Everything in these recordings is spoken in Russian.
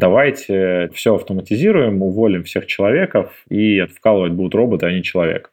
давайте все автоматизируем, уволим всех человеков и вкалывать будут роботы, а не человек.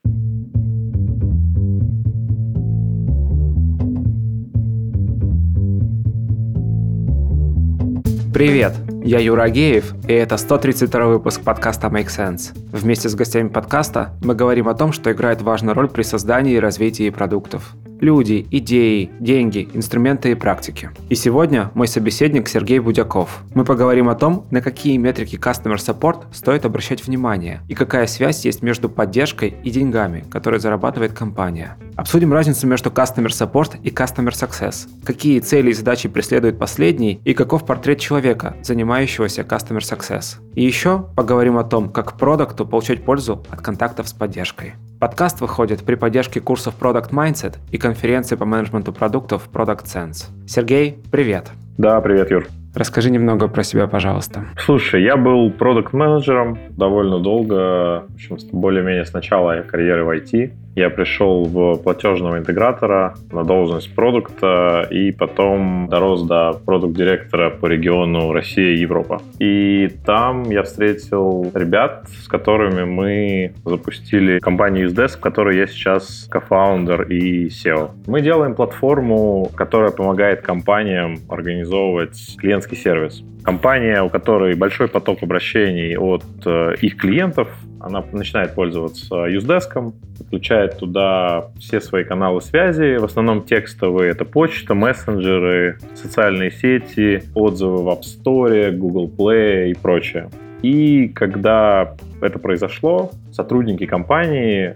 Привет, я Юра Геев, и это 132 выпуск подкаста Make Sense. Вместе с гостями подкаста мы говорим о том, что играет важную роль при создании и развитии продуктов. Люди, идеи, деньги, инструменты и практики. И сегодня мой собеседник Сергей Будяков. Мы поговорим о том, на какие метрики Customer Support стоит обращать внимание и какая связь есть между поддержкой и деньгами, которые зарабатывает компания. Обсудим разницу между Customer Support и Customer Success, какие цели и задачи преследует последний и каков портрет человека, занимающегося Customer Success. И еще поговорим о том, как продукту получать пользу от контактов с поддержкой. Подкаст выходит при поддержке курсов Product Mindset и конференции по менеджменту продуктов Product Sense. Сергей, привет. Да, привет, Юр. Расскажи немного про себя, пожалуйста. Слушай, я был продукт-менеджером довольно долго, в общем, более-менее с начала карьеры в IT. Я пришел в платежного интегратора на должность продукта и потом дорос до продукт-директора по региону Россия и Европа. И там я встретил ребят, с которыми мы запустили компанию UseDesk, в которой я сейчас кофаундер и SEO. Мы делаем платформу, которая помогает компаниям организовывать клиентский сервис. Компания, у которой большой поток обращений от э, их клиентов, она начинает пользоваться Usedesk, подключает туда все свои каналы связи, в основном текстовые, это почта, мессенджеры, социальные сети, отзывы в App Store, Google Play и прочее. И когда это произошло, сотрудники компании,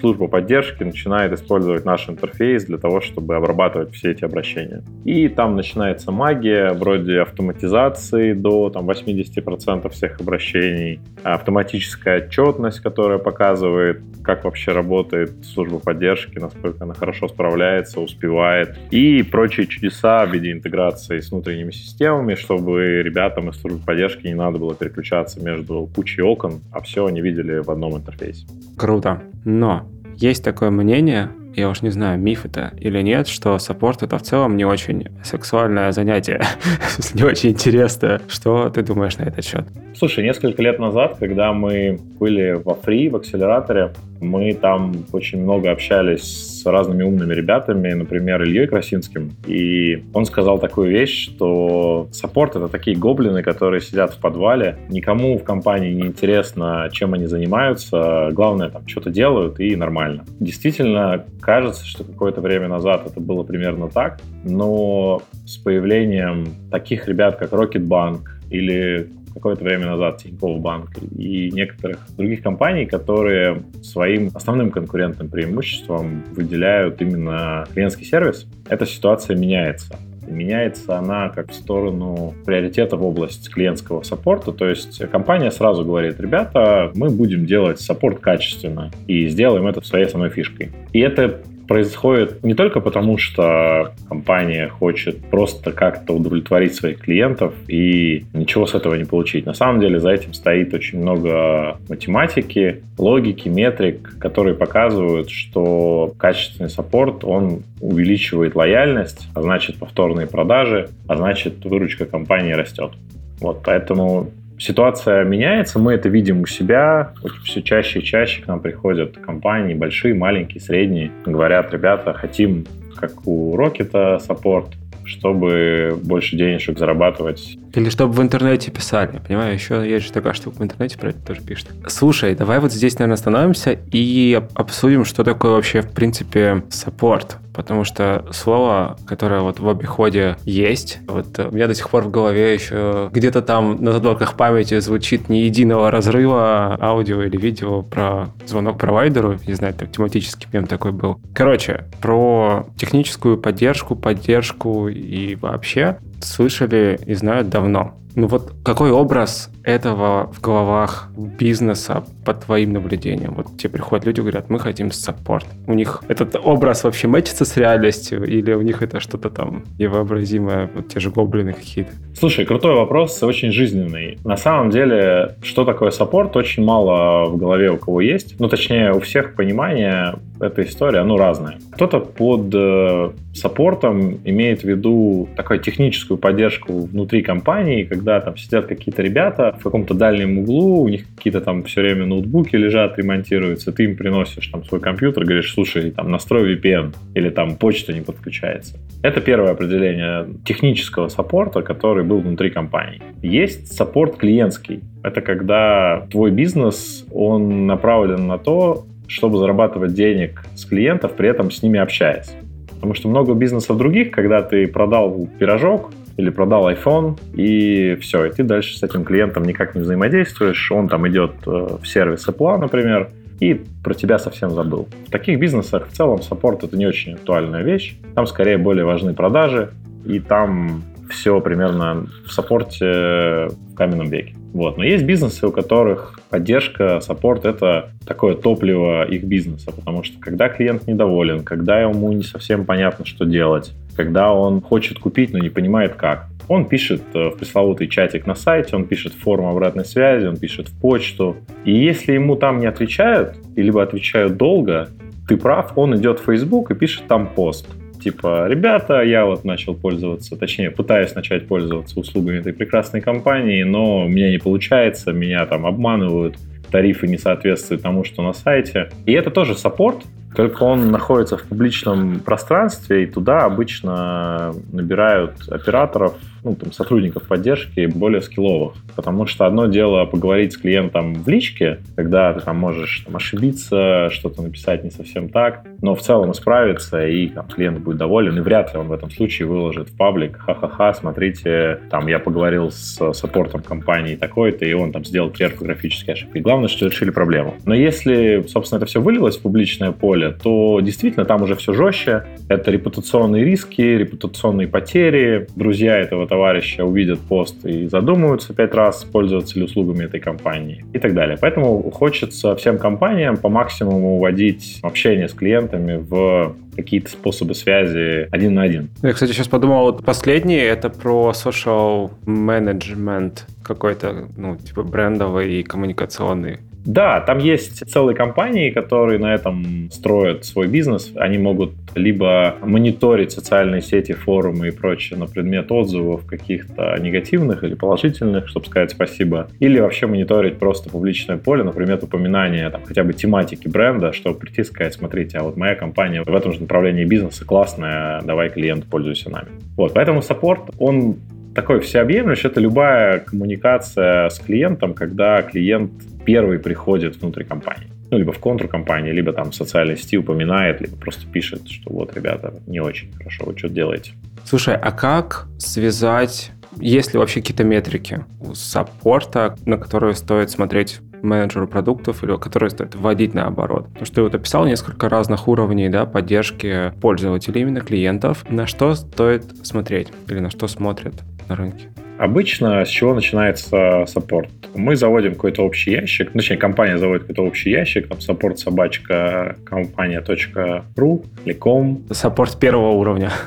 служба поддержки начинает использовать наш интерфейс для того, чтобы обрабатывать все эти обращения. И там начинается магия, вроде автоматизации до там, 80% всех обращений, автоматическая отчетность, которая показывает, как вообще работает служба поддержки, насколько она хорошо справляется, успевает, и прочие чудеса в виде интеграции с внутренними системами, чтобы ребятам из службы поддержки не надо было переключаться между кучей окон, а все они видели в одном интерфейсе. Круто. Но есть такое мнение, я уж не знаю, миф это или нет, что саппорт это в целом не очень сексуальное занятие, не очень интересное. Что ты думаешь на этот счет? Слушай, несколько лет назад, когда мы были во ФРИИ, в акселераторе, мы там очень много общались с разными умными ребятами, например, Ильей Красинским, и он сказал такую вещь, что саппорт — это такие гоблины, которые сидят в подвале, никому в компании не интересно, чем они занимаются, главное, там, что-то делают и нормально. Действительно, кажется, что какое-то время назад это было примерно так, но с появлением таких ребят, как Rocketbank или какое-то время назад Тинькофф Банк и некоторых других компаний, которые своим основным конкурентным преимуществом выделяют именно клиентский сервис, эта ситуация меняется. Меняется она как в сторону приоритета в область клиентского саппорта. То есть компания сразу говорит, ребята, мы будем делать саппорт качественно и сделаем это своей самой фишкой. И это происходит не только потому, что компания хочет просто как-то удовлетворить своих клиентов и ничего с этого не получить. На самом деле за этим стоит очень много математики, логики, метрик, которые показывают, что качественный саппорт, он увеличивает лояльность, а значит повторные продажи, а значит выручка компании растет. Вот, поэтому ситуация меняется, мы это видим у себя, все чаще и чаще к нам приходят компании, большие, маленькие, средние, говорят, ребята, хотим, как у Рокета, саппорт, чтобы больше денежек зарабатывать. Или чтобы в интернете писали. Понимаю, еще есть же такая штука в интернете про это тоже пишет. Слушай, давай вот здесь, наверное, остановимся и обсудим, что такое вообще, в принципе, саппорт потому что слово, которое вот в обиходе есть, вот у меня до сих пор в голове еще где-то там на задворках памяти звучит ни единого разрыва аудио или видео про звонок провайдеру, не знаю, там тематический мем такой был. Короче, про техническую поддержку, поддержку и вообще слышали и знают давно. Ну вот какой образ этого в головах бизнеса по твоим наблюдениям? Вот тебе приходят люди, говорят, мы хотим саппорт. У них этот образ вообще мэчится с реальностью или у них это что-то там невообразимое, вот те же гоблины какие-то? Слушай, крутой вопрос, очень жизненный. На самом деле, что такое саппорт, очень мало в голове у кого есть. Ну, точнее, у всех понимания эта история, ну, разная. Кто-то под э, саппортом имеет в виду такую техническую поддержку внутри компании, когда там сидят какие-то ребята в каком-то дальнем углу, у них какие-то там все время ноутбуки лежат, ремонтируются, ты им приносишь там свой компьютер, говоришь, слушай, там настрой VPN, или там почта не подключается. Это первое определение технического саппорта, который был внутри компании. Есть саппорт клиентский. Это когда твой бизнес, он направлен на то, чтобы зарабатывать денег с клиентов, при этом с ними общаясь. Потому что много бизнесов других, когда ты продал пирожок или продал iPhone, и все, и ты дальше с этим клиентом никак не взаимодействуешь, он там идет э, в сервис Apple, например, и про тебя совсем забыл. В таких бизнесах в целом саппорт это не очень актуальная вещь. Там скорее более важны продажи, и там все примерно в саппорте в каменном веке. Вот. Но есть бизнесы, у которых поддержка, саппорт — это такое топливо их бизнеса, потому что когда клиент недоволен, когда ему не совсем понятно, что делать, когда он хочет купить, но не понимает как, он пишет э, в пресловутый чатик на сайте, он пишет в форму обратной связи, он пишет в почту. И если ему там не отвечают, либо отвечают долго, ты прав, он идет в Facebook и пишет там пост типа, ребята, я вот начал пользоваться, точнее, пытаюсь начать пользоваться услугами этой прекрасной компании, но у меня не получается, меня там обманывают, тарифы не соответствуют тому, что на сайте. И это тоже саппорт, только он находится в публичном пространстве, и туда обычно набирают операторов, ну, там, сотрудников поддержки более скилловых. Потому что одно дело поговорить с клиентом в личке, когда ты там можешь там, ошибиться, что-то написать не совсем так, но в целом исправиться, и там, клиент будет доволен, и вряд ли он в этом случае выложит в паблик, ха-ха-ха, смотрите, там, я поговорил с саппортом компании такой-то, и он там сделал три орфографические ошибки. Главное, что решили проблему. Но если, собственно, это все вылилось в публичное поле, то действительно там уже все жестче. Это репутационные риски, репутационные потери. Друзья этого товарища увидят пост и задумаются пять раз, пользоваться ли услугами этой компании и так далее. Поэтому хочется всем компаниям по максимуму уводить общение с клиентами в какие-то способы связи один на один. Я, кстати, сейчас подумал, вот последний это про social management какой-то, ну, типа брендовый и коммуникационный. Да, там есть целые компании, которые на этом строят свой бизнес. Они могут либо мониторить социальные сети, форумы и прочее на предмет отзывов каких-то негативных или положительных, чтобы сказать спасибо, или вообще мониторить просто публичное поле, например, упоминания там, хотя бы тематики бренда, чтобы прийти и сказать, смотрите, а вот моя компания в этом же направлении бизнеса классная, давай клиент пользуйся нами. Вот, поэтому саппорт, он такой всеобъемлющий, это любая коммуникация с клиентом, когда клиент первый приходит внутрь компании. Ну, либо в контур компании, либо там в социальной сети упоминает, либо просто пишет, что вот, ребята, не очень хорошо, вы что делаете. Слушай, а как связать, есть ли вообще какие-то метрики у саппорта, на которые стоит смотреть менеджеру продуктов или которые стоит вводить наоборот. Потому что ты вот описал несколько разных уровней да, поддержки пользователей, именно клиентов. На что стоит смотреть или на что смотрят на рынке? Обычно с чего начинается саппорт? Мы заводим какой-то общий ящик, ну, точнее, компания заводит какой-то общий ящик, там, саппорт собачка компания.ру или ком. Саппорт первого уровня.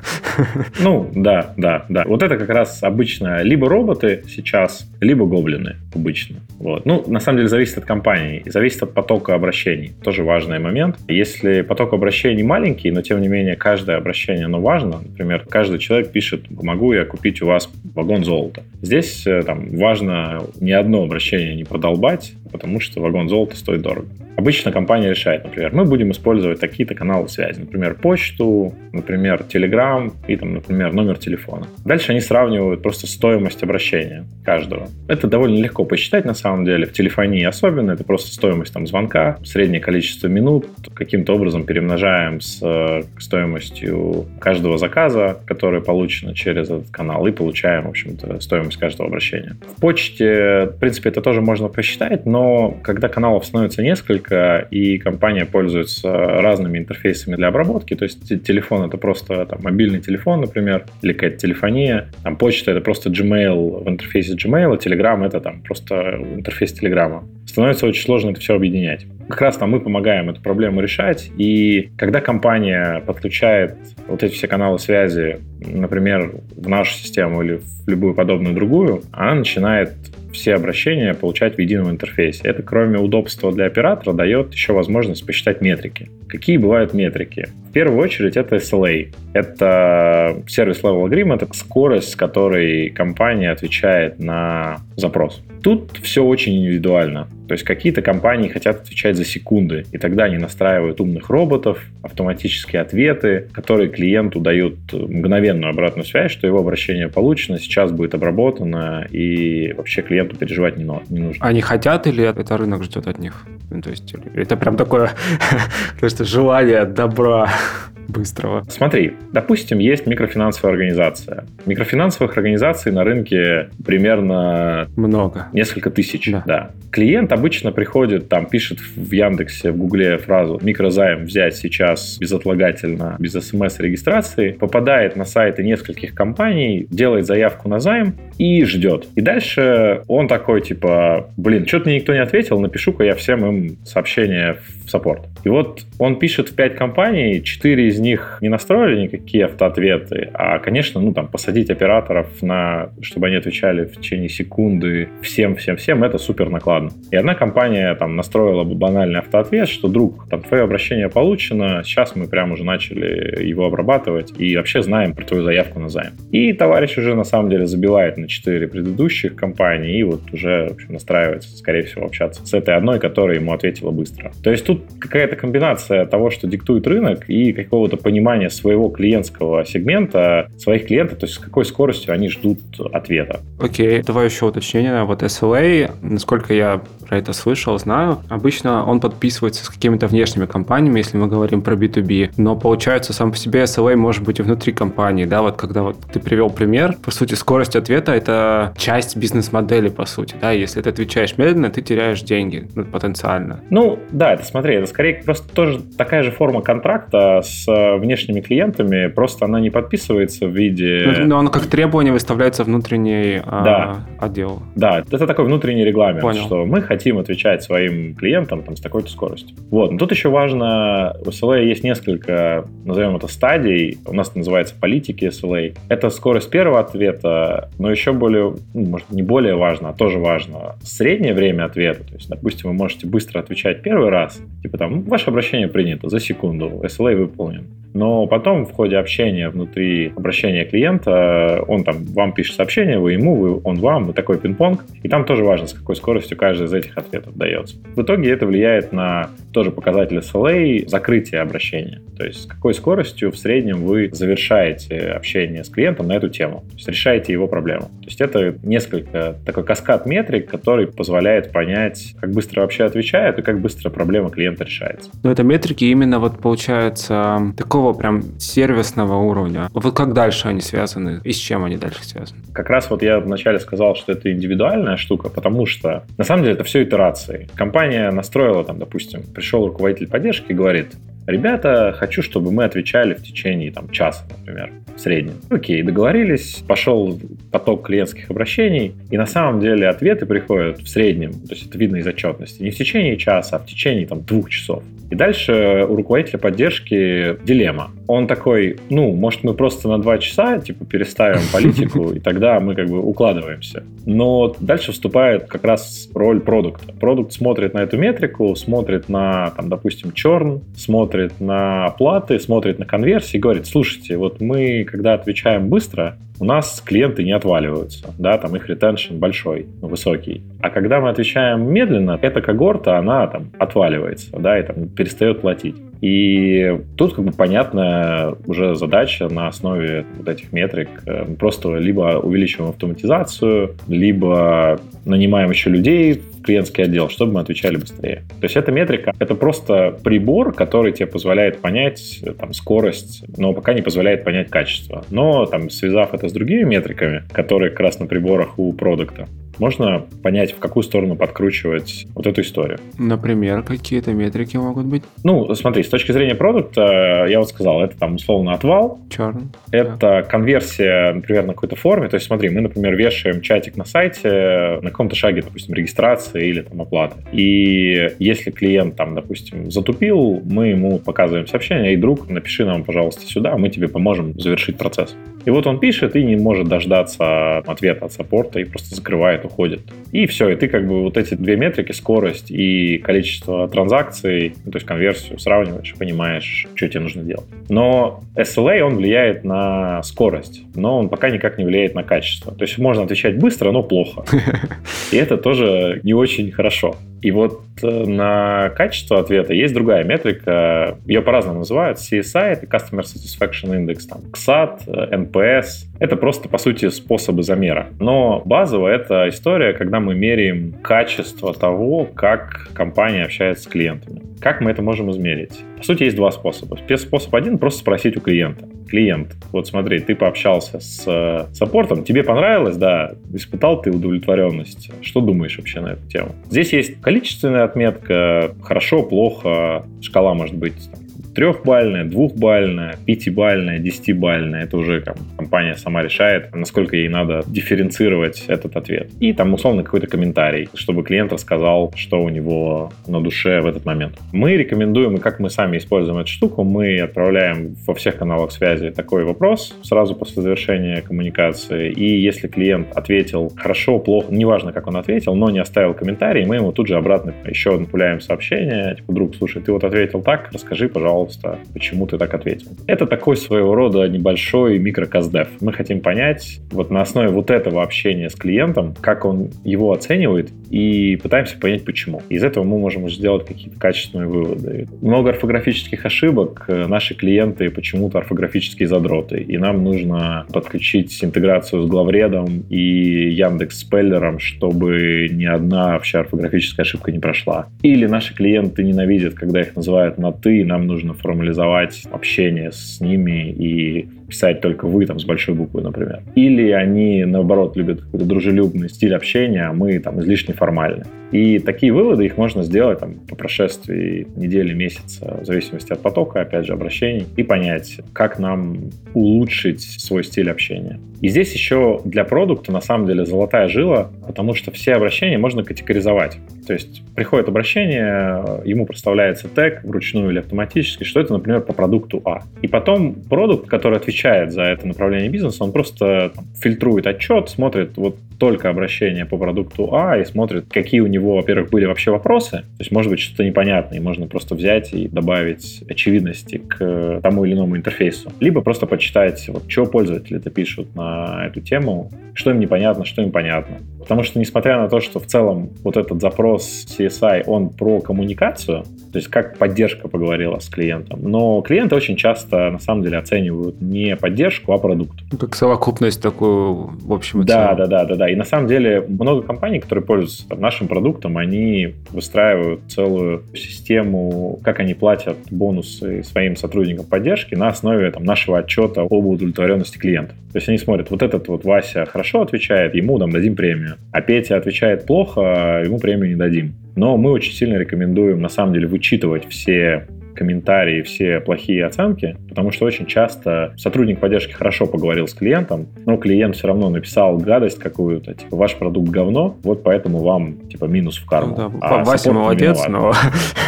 Ну, да, да, да. Вот это как раз обычно либо роботы сейчас, либо гоблины обычно. Вот. Ну, на самом деле, зависит от компании, зависит от потока обращений. Тоже важный момент. Если поток обращений маленький, но, тем не менее, каждое обращение, оно важно. Например, каждый человек пишет, могу я купить у вас вагон золота? Здесь э, там, важно ни одно обращение не продолбать, потому что вагон золота стоит дорого. Обычно компания решает, например, мы будем использовать такие-то каналы связи, например, почту, например, Telegram и, там, например, номер телефона. Дальше они сравнивают просто стоимость обращения каждого. Это довольно легко посчитать на самом деле, в телефонии особенно, это просто стоимость там звонка, среднее количество минут, каким-то образом перемножаем с э, стоимостью каждого заказа, который получено через этот канал, и получаем, в общем-то, стоимость каждого обращения. В почте, в принципе, это тоже можно посчитать, но когда каналов становится несколько, и компания пользуется разными интерфейсами для обработки, то есть телефон это просто там, мобильный телефон, например, или какая-то телефония, там почта это просто Gmail в интерфейсе Gmail, а Telegram это там просто интерфейс Telegram. Становится очень сложно это все объединять. Как раз там мы помогаем эту проблему решать, и когда компания подключает вот эти все каналы связи, например, в нашу систему или в любую подобную другую, она начинает все обращения получать в едином интерфейсе. Это, кроме удобства для оператора, дает еще возможность посчитать метрики. Какие бывают метрики? В первую очередь это SLA. Это сервис Level Agreement, это скорость, с которой компания отвечает на запрос. Тут все очень индивидуально. То есть какие-то компании хотят отвечать за секунды, и тогда они настраивают умных роботов, автоматические ответы, которые клиенту дают мгновенную обратную связь, что его обращение получено, сейчас будет обработано, и вообще клиенту переживать не, нужно. Они хотят или это рынок ждет от них? Ну, то есть это прям такое желание добра быстрого. Смотри, допустим, есть микрофинансовая организация. Микрофинансовых организаций на рынке примерно... Много. Несколько тысяч, да. да. Клиент обычно приходит, там, пишет в Яндексе, в Гугле фразу «микрозайм взять сейчас безотлагательно, без смс-регистрации», попадает на сайты нескольких компаний, делает заявку на займ и ждет. И дальше он такой, типа, блин, что-то мне никто не ответил, напишу-ка я всем им сообщение в саппорт. И вот он пишет в 5 компаний, 4 из них не настроили никакие автоответы, а, конечно, ну, там, посадить операторов на, чтобы они отвечали в течение секунды всем-всем-всем, это супер накладно. И одна компания там настроила бы банальный автоответ, что, друг, там, твое обращение получено, сейчас мы прямо уже начали его обрабатывать и вообще знаем про твою заявку на займ. И товарищ уже, на самом деле, забивает на 4 предыдущих компаний и вот уже общем, настраивается, скорее всего, общаться с этой одной, которая ему ответила быстро. То есть тут какая-то комбинация того, что диктует рынок и какого-то понимания своего клиентского сегмента, своих клиентов, то есть с какой скоростью они ждут ответа. Окей, okay. давай еще уточнение. Вот SLA, насколько я про это слышал, знаю, обычно он подписывается с какими-то внешними компаниями, если мы говорим про B2B, но получается сам по себе SLA может быть и внутри компании, да, вот когда вот ты привел пример, по сути, скорость ответа — это часть бизнес-модели, по сути, да, если ты отвечаешь медленно, ты теряешь деньги ну, потенциально. Ну, да, это смотри, это скорее просто тоже такая же форма контракта с э, внешними клиентами, просто она не подписывается в виде... Но, но оно как требование выставляется внутренний а, да. отдел. Да, это такой внутренний регламент, Понял. что мы хотим отвечать своим клиентам там, с такой-то скоростью. Вот, но тут еще важно, у SLA есть несколько, назовем это, стадий, у нас это называется политики SLA. Это скорость первого ответа, но еще более, ну, может, не более важно, а тоже важно, среднее время ответа. То есть, допустим, вы можете быстро отвечать первый раз, типа там, ваше обращение принято за секунду, SLA выполнен. Но потом в ходе общения внутри обращения клиента он там вам пишет сообщение, вы ему, вы, он вам, и такой пинг-понг. И там тоже важно, с какой скоростью каждый из этих ответов дается. В итоге это влияет на тоже показатель SLA закрытия обращения. То есть с какой скоростью в среднем вы завершаете общение с клиентом на эту тему. То есть решаете его проблему. То есть это несколько такой каскад метрик, который позволяет понять, как быстро вообще отвечают и как быстро проблема клиента решается. Но это метрики именно вот получается такого такого прям сервисного уровня. Вот как дальше они связаны и с чем они дальше связаны? Как раз вот я вначале сказал, что это индивидуальная штука, потому что на самом деле это все итерации. Компания настроила там, допустим, пришел руководитель поддержки и говорит, Ребята, хочу, чтобы мы отвечали в течение там, часа, например, в среднем. Окей, договорились, пошел поток клиентских обращений, и на самом деле ответы приходят в среднем, то есть это видно из отчетности, не в течение часа, а в течение там, двух часов. И дальше у руководителя поддержки дилемма. Он такой, ну, может, мы просто на два часа, типа, переставим политику, и тогда мы как бы укладываемся. Но дальше вступает как раз роль продукта. Продукт смотрит на эту метрику, смотрит на, там, допустим, черн, смотрит на оплаты, смотрит на конверсии и говорит, слушайте, вот мы, когда отвечаем быстро, у нас клиенты не отваливаются, да, там их ретеншн большой, высокий. А когда мы отвечаем медленно, эта когорта, она там отваливается, да, и там перестает платить. И тут как бы понятная уже задача на основе вот этих метрик. Э, просто либо увеличиваем автоматизацию, либо нанимаем еще людей в клиентский отдел, чтобы мы отвечали быстрее. То есть эта метрика — это просто прибор, который тебе позволяет понять э, там, скорость, но пока не позволяет понять качество. Но там, связав это с другими метриками, которые как раз на приборах у продукта, можно понять, в какую сторону подкручивать вот эту историю. Например, какие-то метрики могут быть? Ну, смотри, с точки зрения продукта, я вот сказал, это там условно отвал. Черный. Это да. конверсия, например, на какой-то форме. То есть, смотри, мы, например, вешаем чатик на сайте на каком-то шаге, допустим, регистрации или там оплаты. И если клиент там, допустим, затупил, мы ему показываем сообщение, и друг, напиши нам, пожалуйста, сюда, мы тебе поможем завершить процесс. И вот он пишет и не может дождаться ответа от саппорта и просто закрывает, уходит. И все, и ты как бы вот эти две метрики, скорость и количество транзакций, ну, то есть конверсию сравниваешь, понимаешь, что тебе нужно делать. Но SLA, он влияет на скорость, но он пока никак не влияет на качество. То есть можно отвечать быстро, но плохо. И это тоже не очень хорошо. И вот э, на качество ответа есть другая метрика, ее по-разному называют. CSI — это Customer Satisfaction Index, там, XAT, NPS. Это просто, по сути, способы замера. Но базово это история, когда мы меряем качество того, как компания общается с клиентами. Как мы это можем измерить? По сути, есть два способа. Первый способ один — просто спросить у клиента. Клиент, вот смотри, ты пообщался с э, саппортом, тебе понравилось, да, испытал ты удовлетворенность. Что думаешь вообще на эту тему? Здесь есть количественная отметка, хорошо, плохо, шкала может быть трехбальная, двухбальная, пятибальная, десятибальная. Это уже там, компания сама решает, насколько ей надо дифференцировать этот ответ. И там условно какой-то комментарий, чтобы клиент рассказал, что у него на душе в этот момент. Мы рекомендуем, и как мы сами используем эту штуку, мы отправляем во всех каналах связи такой вопрос сразу после завершения коммуникации. И если клиент ответил хорошо, плохо, неважно, как он ответил, но не оставил комментарий, мы ему тут же обратно еще напуляем сообщение, типа, друг, слушай, ты вот ответил так, расскажи, пожалуйста, пожалуйста, почему ты так ответил. Это такой своего рода небольшой микроказдев. Мы хотим понять вот на основе вот этого общения с клиентом, как он его оценивает, и пытаемся понять, почему. Из этого мы можем уже сделать какие-то качественные выводы. Много орфографических ошибок. Наши клиенты почему-то орфографические задроты, и нам нужно подключить интеграцию с главредом и Яндекс Спеллером, чтобы ни одна вообще орфографическая ошибка не прошла. Или наши клиенты ненавидят, когда их называют на «ты», и нам нужно формализовать общение с ними и писать только вы там с большой буквы, например. Или они, наоборот, любят какой-то дружелюбный стиль общения, а мы там излишне формальны. И такие выводы их можно сделать там, по прошествии недели, месяца, в зависимости от потока, опять же, обращений, и понять, как нам улучшить свой стиль общения. И здесь еще для продукта на самом деле золотая жила, потому что все обращения можно категоризовать. То есть приходит обращение, ему проставляется тег вручную или автоматически, что это, например, по продукту А. И потом продукт, который отвечает за это направление бизнеса, он просто там, фильтрует отчет, смотрит вот только обращение по продукту А и смотрит, какие у него, во-первых, были вообще вопросы. То есть, может быть, что-то непонятное, можно просто взять и добавить очевидности к тому или иному интерфейсу. Либо просто почитать, вот, что пользователи это пишут на эту тему, что им непонятно, что им понятно. Потому что, несмотря на то, что в целом вот этот запрос CSI, он про коммуникацию, то есть как поддержка поговорила с клиентом, но клиенты очень часто, на самом деле, оценивают не поддержку, а продукт. Ну, как совокупность такую, в общем Да, да, да, да, да. И на самом деле много компаний, которые пользуются там, нашим продуктом, они выстраивают целую систему, как они платят бонусы своим сотрудникам поддержки на основе там, нашего отчета об удовлетворенности клиента. То есть они смотрят, вот этот вот Вася хорошо отвечает, ему там дадим премию. А Петя отвечает плохо, ему премию не дадим. Но мы очень сильно рекомендуем, на самом деле, вычитывать все комментарии, все плохие оценки, потому что очень часто сотрудник поддержки хорошо поговорил с клиентом, но клиент все равно написал гадость какую-то, типа, ваш продукт говно, вот поэтому вам, типа, минус в карму. Ну, да, а Вася молодец, но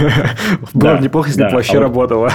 было неплохо, если бы вообще работало.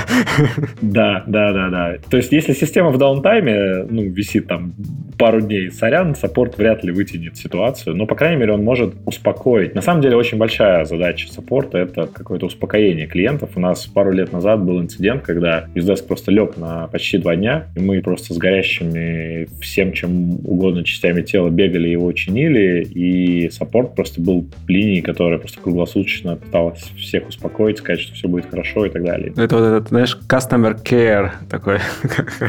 Да, да, да, да. То есть, если система в даунтайме, ну, висит там пару дней, сорян, саппорт вряд ли вытянет ситуацию, но, по крайней мере, он может успокоить. На самом деле, очень большая задача саппорта — это какое-то успокоение клиентов. У нас пару лет назад был инцидент, когда Usedesk просто лег на почти два дня, и мы просто с горящими всем, чем угодно частями тела бегали, его чинили, и саппорт просто был линией, которая просто круглосуточно пыталась всех успокоить, сказать, что все будет хорошо и так далее. Это вот этот, знаешь, customer care такой.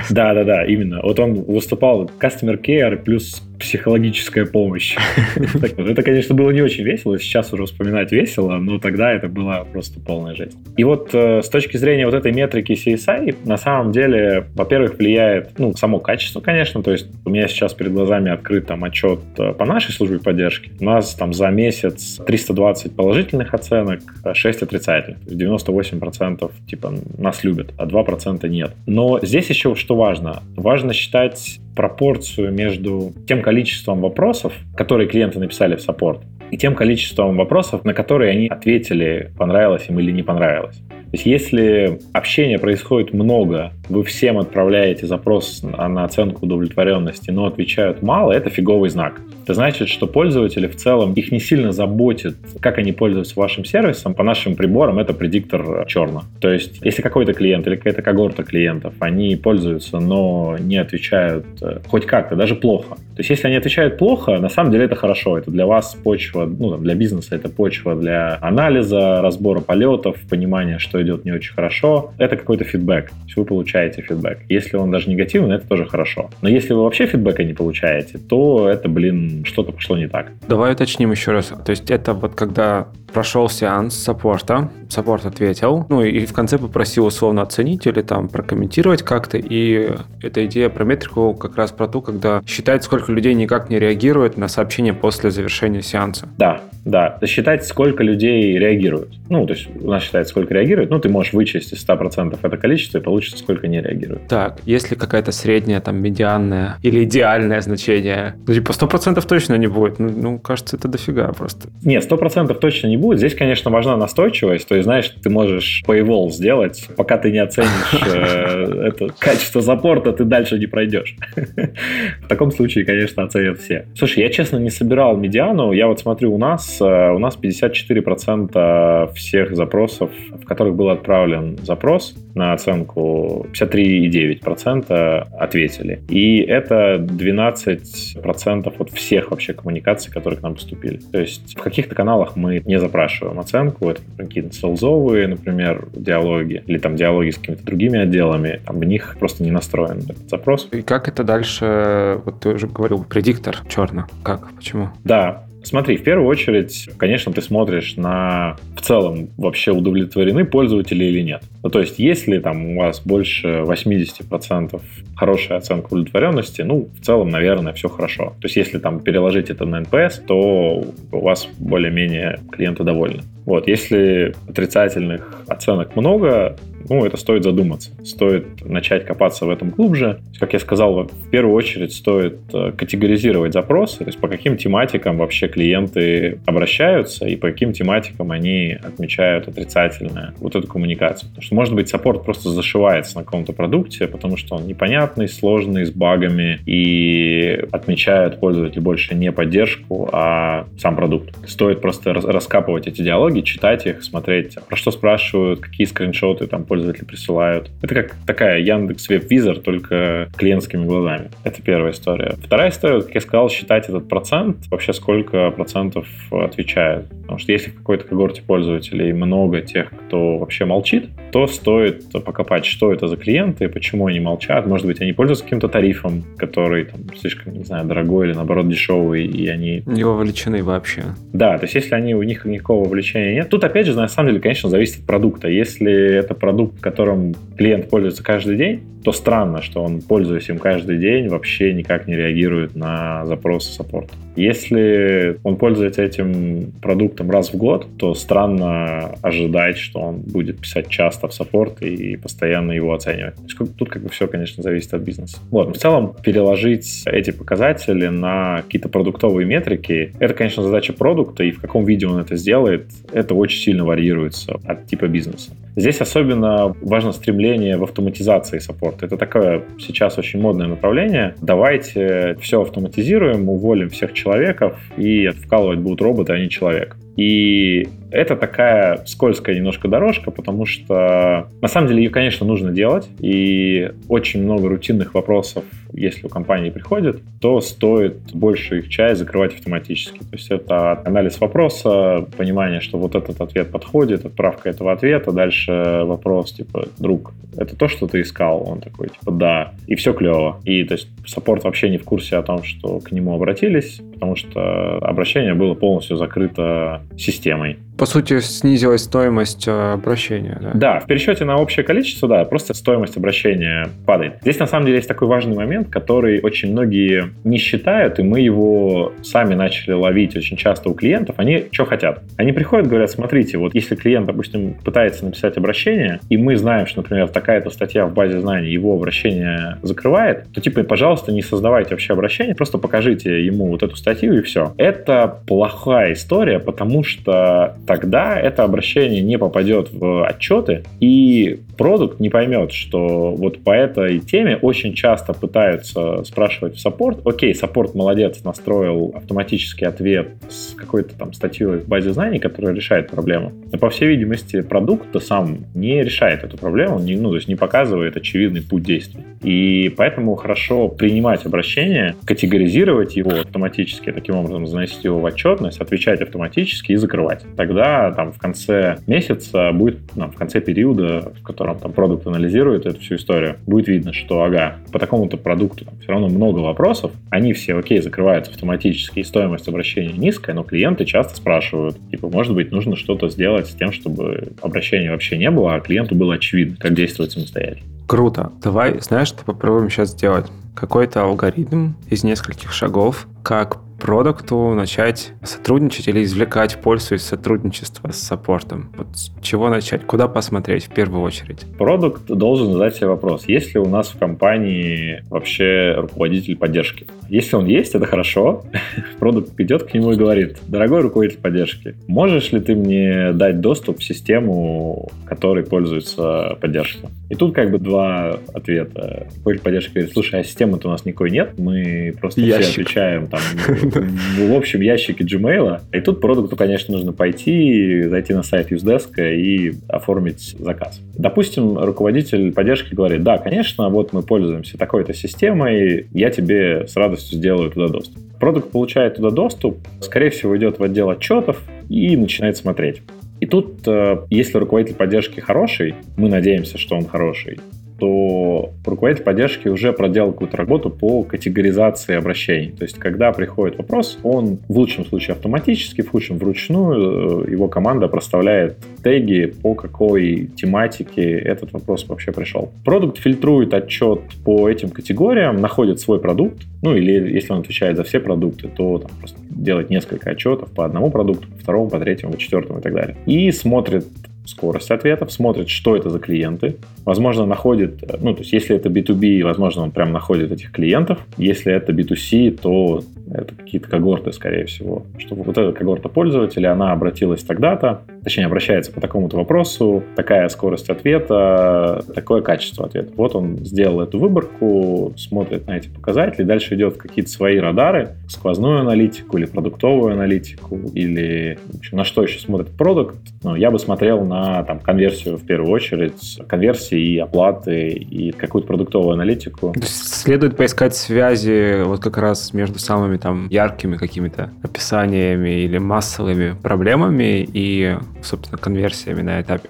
Да-да-да, именно. Вот он выступал customer care плюс психологическая помощь. Это, конечно, было не очень весело, сейчас уже вспоминать весело, но тогда это была просто полная жесть. И вот э, с точки зрения вот этой метрики CSI, на самом деле, во-первых, влияет, ну, само качество, конечно, то есть у меня сейчас перед глазами открыт там отчет э, по нашей службе поддержки. У нас там за месяц 320 положительных оценок, 6 отрицательных. То есть 98% типа нас любят, а 2% нет. Но здесь еще что важно? Важно считать пропорцию между тем количеством вопросов, которые клиенты написали в саппорт, и тем количеством вопросов, на которые они ответили, понравилось им или не понравилось. есть если общение происходит много, вы всем отправляете запрос на оценку удовлетворенности, но отвечают мало, это фиговый знак. Это значит, что пользователи в целом, их не сильно заботит, как они пользуются вашим сервисом. По нашим приборам это предиктор черно. То есть, если какой-то клиент или какая-то когорта клиентов, они пользуются, но не отвечают э, хоть как-то, даже плохо. То есть, если они отвечают плохо, на самом деле это хорошо. Это для вас почва, ну, для бизнеса это почва для анализа, разбора полетов, понимания, что идет не очень хорошо. Это какой-то фидбэк. То есть, вы получаете фидбэк. Если он даже негативный, это тоже хорошо. Но если вы вообще фидбэка не получаете, то это, блин, что-то пошло не так. Давай уточним еще раз. То есть это вот когда прошел сеанс саппорта, саппорт ответил, ну и в конце попросил условно оценить или там прокомментировать как-то, и эта идея про метрику как раз про то, когда считать, сколько людей никак не реагирует на сообщение после завершения сеанса. Да, да, считать, сколько людей реагируют. Ну, то есть у нас считает, сколько реагирует, ну, ты можешь вычесть из 100% это количество и получится, сколько не реагирует. Так, если какая-то средняя, там, медианная или идеальное значение, ну, типа 100% точно не будет, ну, ну кажется, это дофига просто. Нет, 100% точно не будет. Здесь, конечно, важна настойчивость. То есть, знаешь, ты можешь paywall сделать, пока ты не оценишь э, это качество запорта, ты дальше не пройдешь. В таком случае, конечно, оценят все. Слушай, я, честно, не собирал медиану. Я вот смотрю у нас, э, у нас 54% всех запросов, в которых был отправлен запрос на оценку, 53,9% ответили. И это 12% от всех вообще коммуникаций, которые к нам поступили. То есть в каких-то каналах мы не запрашиваем оценку, это какие-то селзовые, например, диалоги, или там диалоги с какими-то другими отделами, там в них просто не настроен этот запрос. И как это дальше, вот ты уже говорил, предиктор черно, как, почему? Да, Смотри, в первую очередь, конечно, ты смотришь на в целом вообще удовлетворены пользователи или нет. Ну, то есть, если там у вас больше 80% хорошая оценка удовлетворенности, ну, в целом, наверное, все хорошо. То есть, если там переложить это на NPS, то у вас более-менее клиенты довольны. Вот, если отрицательных оценок много, ну, это стоит задуматься. Стоит начать копаться в этом глубже. Как я сказал, в первую очередь стоит э, категоризировать запросы, то есть по каким тематикам вообще клиенты обращаются и по каким тематикам они отмечают отрицательное вот эту коммуникацию. Потому что, может быть, саппорт просто зашивается на каком-то продукте, потому что он непонятный, сложный, с багами, и отмечают пользователь больше не поддержку, а сам продукт. Стоит просто раскапывать эти диалоги, читать их, смотреть, про что спрашивают, какие скриншоты там пользователи присылают. Это как такая Яндекс Веб-визор, только клиентскими глазами. Это первая история. Вторая история, как я сказал, считать этот процент, вообще сколько процентов отвечает. Потому что если в какой-то когорте пользователей много тех, кто вообще молчит, то стоит покопать, что это за клиенты, почему они молчат. Может быть, они пользуются каким-то тарифом, который там, слишком, не знаю, дорогой или наоборот дешевый, и они... Не вовлечены вообще. Да, то есть если они, у них никакого вовлечения нет. Тут, опять же, на самом деле, конечно, зависит от продукта. Если это продукт, которым клиент пользуется каждый день, то странно, что он, пользуясь им каждый день, вообще никак не реагирует на запросы саппорта. Если он пользуется этим продуктом раз в год, то странно ожидать, что он будет писать часто в саппорт и постоянно его оценивать. Тут как бы все, конечно, зависит от бизнеса. Вот, в целом переложить эти показатели на какие-то продуктовые метрики, это, конечно, задача продукта, и в каком виде он это сделает, это очень сильно варьируется от типа бизнеса. Здесь особенно важно стремление в автоматизации саппорта. Это такое сейчас очень модное направление. Давайте все автоматизируем, уволим всех человеков и вкалывать будут роботы, а не человек. И это такая скользкая немножко дорожка, потому что на самом деле ее, конечно, нужно делать, и очень много рутинных вопросов, если у компании приходит, то стоит больше их часть закрывать автоматически. То есть это анализ вопроса, понимание, что вот этот ответ подходит, отправка этого ответа, дальше вопрос, типа, друг, это то, что ты искал? Он такой, типа, да. И все клево. И то есть саппорт вообще не в курсе о том, что к нему обратились, потому что обращение было полностью закрыто системой по сути, снизилась стоимость э, обращения. Да? да, в пересчете на общее количество, да, просто стоимость обращения падает. Здесь, на самом деле, есть такой важный момент, который очень многие не считают, и мы его сами начали ловить очень часто у клиентов. Они что хотят? Они приходят, говорят, смотрите, вот если клиент, допустим, пытается написать обращение, и мы знаем, что, например, такая-то статья в базе знаний его обращение закрывает, то, типа, пожалуйста, не создавайте вообще обращение, просто покажите ему вот эту статью и все. Это плохая история, потому потому что тогда это обращение не попадет в отчеты, и продукт не поймет, что вот по этой теме очень часто пытаются спрашивать в саппорт. Окей, саппорт молодец, настроил автоматический ответ с какой-то там статьей в базе знаний, которая решает проблему. Но, по всей видимости, продукт сам не решает эту проблему, не, ну, то есть не показывает очевидный путь действий. И поэтому хорошо принимать обращение, категоризировать его автоматически, таким образом заносить его в отчетность, отвечать автоматически и закрывать. Тогда там в конце месяца будет, ну, в конце периода, в котором там продукт анализирует эту всю историю, будет видно, что ага, по такому-то продукту там, все равно много вопросов, они все, окей, закрываются автоматически, и стоимость обращения низкая, но клиенты часто спрашивают, типа, может быть, нужно что-то сделать с тем, чтобы обращения вообще не было, а клиенту было очевидно, как действовать самостоятельно. Круто. Давай, знаешь, попробуем сейчас сделать? Какой-то алгоритм из нескольких шагов, как продукту начать сотрудничать или извлекать пользу из сотрудничества с саппортом? Вот с чего начать? Куда посмотреть в первую очередь? Продукт должен задать себе вопрос, есть ли у нас в компании вообще руководитель поддержки? Если он есть, это хорошо. Продукт идет к нему и говорит, дорогой руководитель поддержки, можешь ли ты мне дать доступ в систему, которой пользуется поддержка? И тут как бы два ответа. Руководитель поддержки говорит, слушай, а системы-то у нас никакой нет, мы просто Ящик. все отвечаем там в общем ящике Gmail. И тут продукту, конечно, нужно пойти, зайти на сайт Usedesk и оформить заказ. Допустим, руководитель поддержки говорит, да, конечно, вот мы пользуемся такой-то системой, я тебе с радостью сделаю туда доступ. Продукт получает туда доступ, скорее всего, идет в отдел отчетов и начинает смотреть. И тут, э, если руководитель поддержки хороший, мы надеемся, что он хороший, то руководитель поддержки уже проделал какую-то работу по категоризации обращений. То есть, когда приходит вопрос, он в лучшем случае автоматически, в худшем вручную, э, его команда проставляет теги, по какой тематике этот вопрос вообще пришел. Продукт фильтрует отчет по этим категориям, находит свой продукт, ну или если он отвечает за все продукты, то там просто делает несколько отчетов по одному продукту, по второму, по третьему, по четвертому и так далее. И смотрит скорость ответов, смотрит, что это за клиенты. Возможно, находит, ну, то есть, если это B2B, возможно, он прям находит этих клиентов. Если это B2C, то это какие-то когорты, скорее всего. Что вот эта когорта пользователя, она обратилась тогда-то, точнее, обращается по такому-то вопросу, такая скорость ответа, такое качество ответа. Вот он сделал эту выборку, смотрит на эти показатели, дальше идет в какие-то свои радары, сквозную аналитику или продуктовую аналитику, или на что еще смотрит продукт. Ну, я бы смотрел на там, конверсию в первую очередь, конверсии в оплаты, и какую-то продуктовую аналитику. Следует поискать связи вот как раз между самыми там яркими какими-то описаниями или массовыми проблемами и, собственно, конверсиями на этапе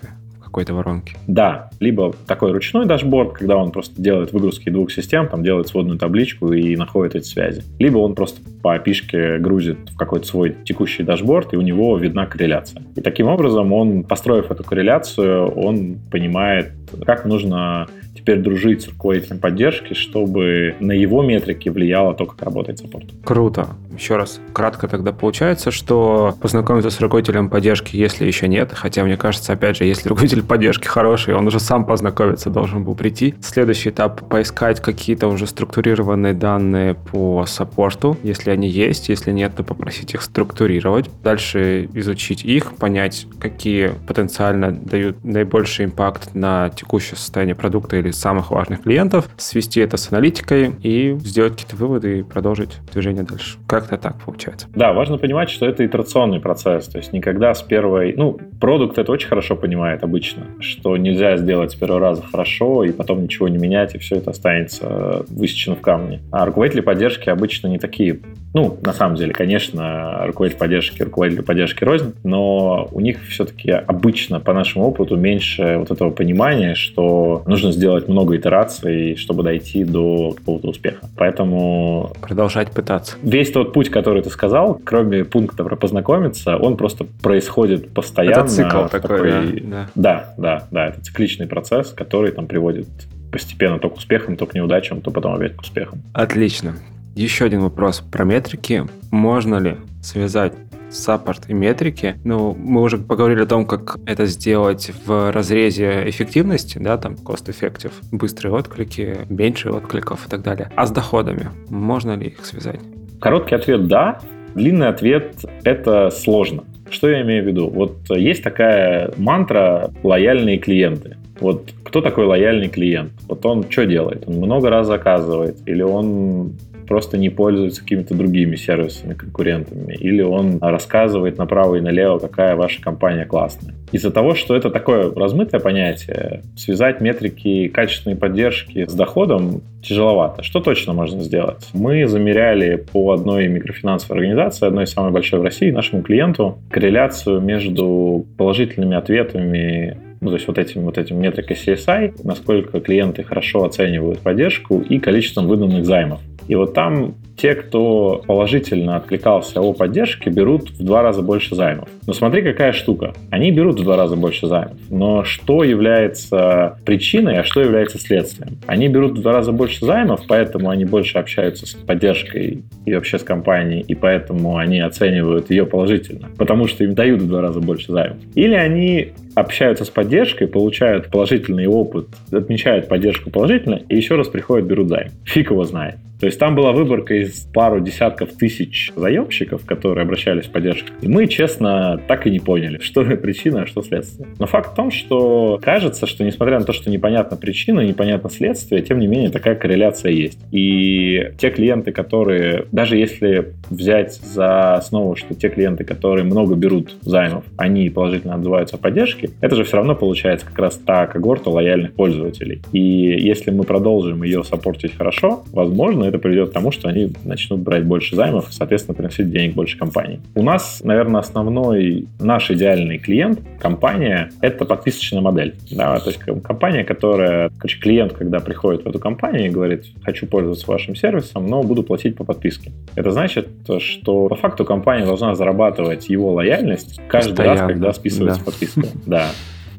какой-то воронки. Да, либо такой ручной дашборд, когда он просто делает выгрузки двух систем, там делает сводную табличку и находит эти связи. Либо он просто по API грузит в какой-то свой текущий дашборд, и у него видна корреляция. И таким образом он, построив эту корреляцию, он понимает, как нужно теперь дружить с руководителем поддержки, чтобы на его метрики влияло то, как работает саппорт. Круто. Еще раз, кратко тогда получается, что познакомиться с руководителем поддержки, если еще нет, хотя мне кажется, опять же, если руководитель поддержки хороший, он уже сам познакомиться должен был прийти. Следующий этап — поискать какие-то уже структурированные данные по саппорту, если они есть, если нет, то попросить их структурировать. Дальше изучить их, понять, какие потенциально дают наибольший импакт на текущее состояние продукта или самых важных клиентов, свести это с аналитикой и сделать какие-то выводы и продолжить движение дальше. Как-то так получается. Да, важно понимать, что это итерационный процесс. То есть никогда с первой... Ну, продукт это очень хорошо понимает обычно, что нельзя сделать с первого раза хорошо и потом ничего не менять, и все это останется высечено в камне. А руководители поддержки обычно не такие ну, на самом деле, конечно, руководитель поддержки, руководитель поддержки рознь, но у них все-таки обычно, по нашему опыту, меньше вот этого понимания, что нужно сделать много итераций, чтобы дойти до какого-то успеха. Поэтому... Продолжать пытаться. Весь тот путь, который ты сказал, кроме пункта про познакомиться, он просто происходит постоянно. Это цикл такой, такой да, да. Да, да. Это цикличный процесс, который там приводит постепенно то к успехам, то к неудачам, то потом опять к успехам. Отлично. Еще один вопрос про метрики. Можно ли связать саппорт и метрики. Ну, мы уже поговорили о том, как это сделать в разрезе эффективности, да, там cost-effective, быстрые отклики, меньше откликов и так далее. А с доходами можно ли их связать? Короткий ответ – да. Длинный ответ – это сложно. Что я имею в виду? Вот есть такая мантра «лояльные клиенты». Вот кто такой лояльный клиент? Вот он что делает? Он много раз заказывает? Или он просто не пользуется какими-то другими сервисами, конкурентами, или он рассказывает направо и налево, какая ваша компания классная. Из-за того, что это такое размытое понятие, связать метрики качественной поддержки с доходом тяжеловато. Что точно можно сделать? Мы замеряли по одной микрофинансовой организации, одной из самой большой в России, нашему клиенту, корреляцию между положительными ответами ну, то есть вот этим вот этим метрикой CSI, насколько клиенты хорошо оценивают поддержку и количеством выданных займов. И вот там те, кто положительно откликался о поддержке, берут в два раза больше займов. Но смотри, какая штука. Они берут в два раза больше займов. Но что является причиной, а что является следствием? Они берут в два раза больше займов, поэтому они больше общаются с поддержкой и вообще с компанией, и поэтому они оценивают ее положительно, потому что им дают в два раза больше займов. Или они общаются с поддержкой, получают положительный опыт, отмечают поддержку положительно, и еще раз приходят, берут займ. Фиг его знает. То есть там была выборка из пару десятков тысяч заемщиков, которые обращались в поддержку. И мы, честно, так и не поняли, что причина, а что следствие. Но факт в том, что кажется, что несмотря на то, что непонятна причина, непонятно следствие, тем не менее такая корреляция есть. И те клиенты, которые, даже если взять за основу, что те клиенты, которые много берут займов, они положительно отзываются о поддержке, это же все равно получается как раз та когорта лояльных пользователей. И если мы продолжим ее саппортить хорошо, возможно, это приведет к тому, что они начнут брать больше займов, соответственно, приносить денег больше компании. У нас, наверное, основной наш идеальный клиент, компания, это подписочная модель. Да, то есть компания, которая, короче, клиент, когда приходит в эту компанию и говорит, хочу пользоваться вашим сервисом, но буду платить по подписке. Это значит, что по факту компания должна зарабатывать его лояльность каждый Постоянно. раз, когда списывается да. подписка. Да.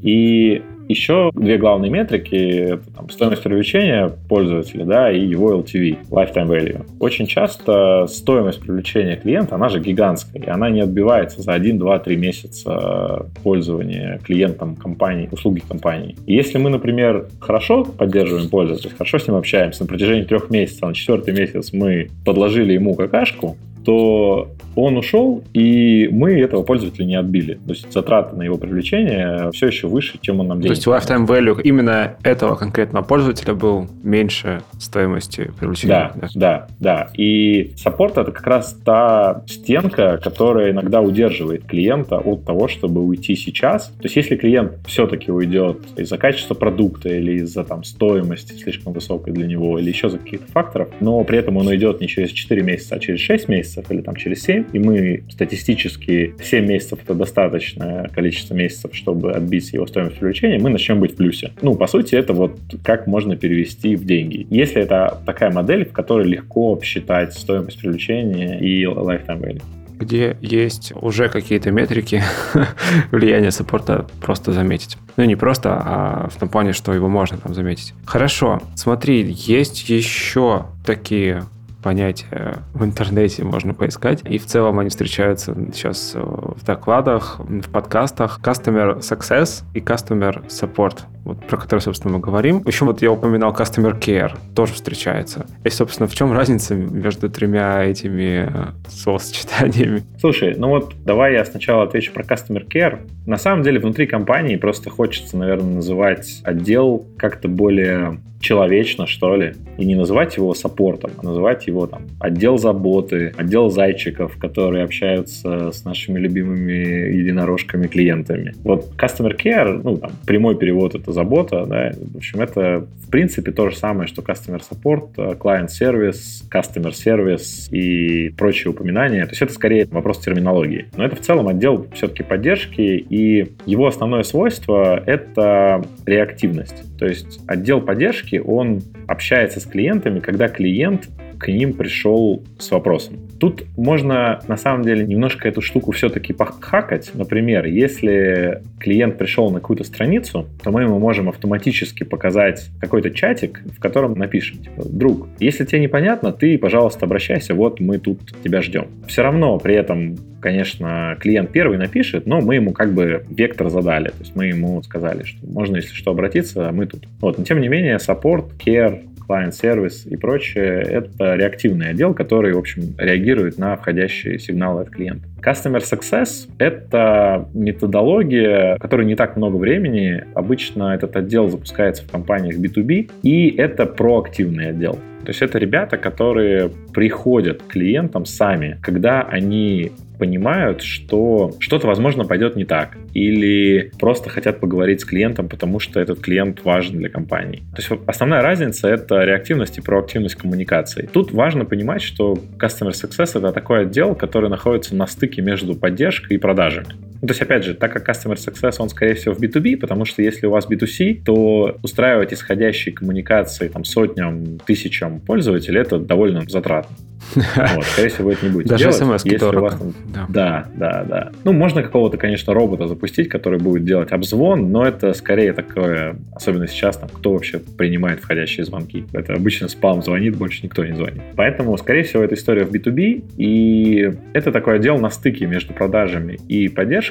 И еще две главные метрики — это там, стоимость привлечения пользователя да, и его LTV, Lifetime Value. Очень часто стоимость привлечения клиента, она же гигантская, и она не отбивается за 1, 2, 3 месяца пользования клиентом компании, услуги компании. И если мы, например, хорошо поддерживаем пользователя, хорошо с ним общаемся, на протяжении трех месяцев, на четвертый месяц мы подложили ему какашку, то он ушел, и мы этого пользователя не отбили. То есть затраты на его привлечение все еще выше, чем он нам денег. То есть lifetime value именно этого конкретного пользователя был меньше стоимости привлечения. Да, да, да. да. И саппорт это как раз та стенка, которая иногда удерживает клиента от того, чтобы уйти сейчас. То есть если клиент все-таки уйдет из-за качества продукта или из-за там стоимости слишком высокой для него или еще за каких-то факторов, но при этом он уйдет не через 4 месяца, а через 6 месяцев или там через 7, и мы статистически 7 месяцев это достаточное количество месяцев, чтобы отбить его стоимость привлечения, мы начнем быть в плюсе. Ну, по сути, это вот как можно перевести в деньги. Если это такая модель, в которой легко считать стоимость привлечения и lifetime value где есть уже какие-то метрики влияния саппорта просто заметить. Ну, не просто, а в том плане, что его можно там заметить. Хорошо, смотри, есть еще такие понятия в интернете можно поискать. И в целом они встречаются сейчас в докладах, в подкастах. Customer Success и Customer Support, вот про который, собственно, мы говорим. Еще вот я упоминал Customer Care, тоже встречается. И, собственно, в чем разница между тремя этими э, словосочетаниями? Слушай, ну вот давай я сначала отвечу про Customer Care. На самом деле внутри компании просто хочется, наверное, называть отдел как-то более человечно, что ли, и не называть его саппортом, а называть его там отдел заботы, отдел зайчиков, которые общаются с нашими любимыми единорожками клиентами. Вот customer care, ну, там, прямой перевод это забота, да, в общем, это в принципе то же самое, что customer support, client service, customer service и прочие упоминания. То есть это скорее вопрос терминологии. Но это в целом отдел все-таки поддержки, и его основное свойство — это реактивность. То есть отдел поддержки, он общается с клиентами, когда клиент к ним пришел с вопросом. Тут можно, на самом деле, немножко эту штуку все-таки похакать. Например, если клиент пришел на какую-то страницу, то мы ему можем автоматически показать какой-то чатик, в котором напишем, типа, друг, если тебе непонятно, ты, пожалуйста, обращайся, вот мы тут тебя ждем. Все равно при этом конечно, клиент первый напишет, но мы ему как бы вектор задали. То есть мы ему сказали, что можно, если что, обратиться, мы тут. Вот. Но тем не менее, support, care, клиент-сервис и прочее, это реактивный отдел, который, в общем, реагирует на входящие сигналы от клиента. Customer Success — это методология, которой не так много времени. Обычно этот отдел запускается в компаниях B2B, и это проактивный отдел. То есть это ребята, которые приходят к клиентам сами, когда они понимают, что что-то, возможно, пойдет не так. Или просто хотят поговорить с клиентом, потому что этот клиент важен для компании. То есть основная разница — это реактивность и проактивность коммуникации. Тут важно понимать, что Customer Success — это такой отдел, который находится на стыке между поддержкой и продажами. Ну, то есть, опять же, так как Customer Success, он, скорее всего, в B2B, потому что если у вас B2C, то устраивать исходящие коммуникации там, сотням, тысячам пользователей, это довольно затратно. Вот, скорее всего, вы это не будете Даже делать. если у вас там... Да. да, да, да. Ну, можно какого-то, конечно, робота запустить, который будет делать обзвон, но это скорее такое, особенно сейчас, там, кто вообще принимает входящие звонки. Это обычно спам звонит, больше никто не звонит. Поэтому, скорее всего, эта история в B2B, и это такой отдел на стыке между продажами и поддержкой,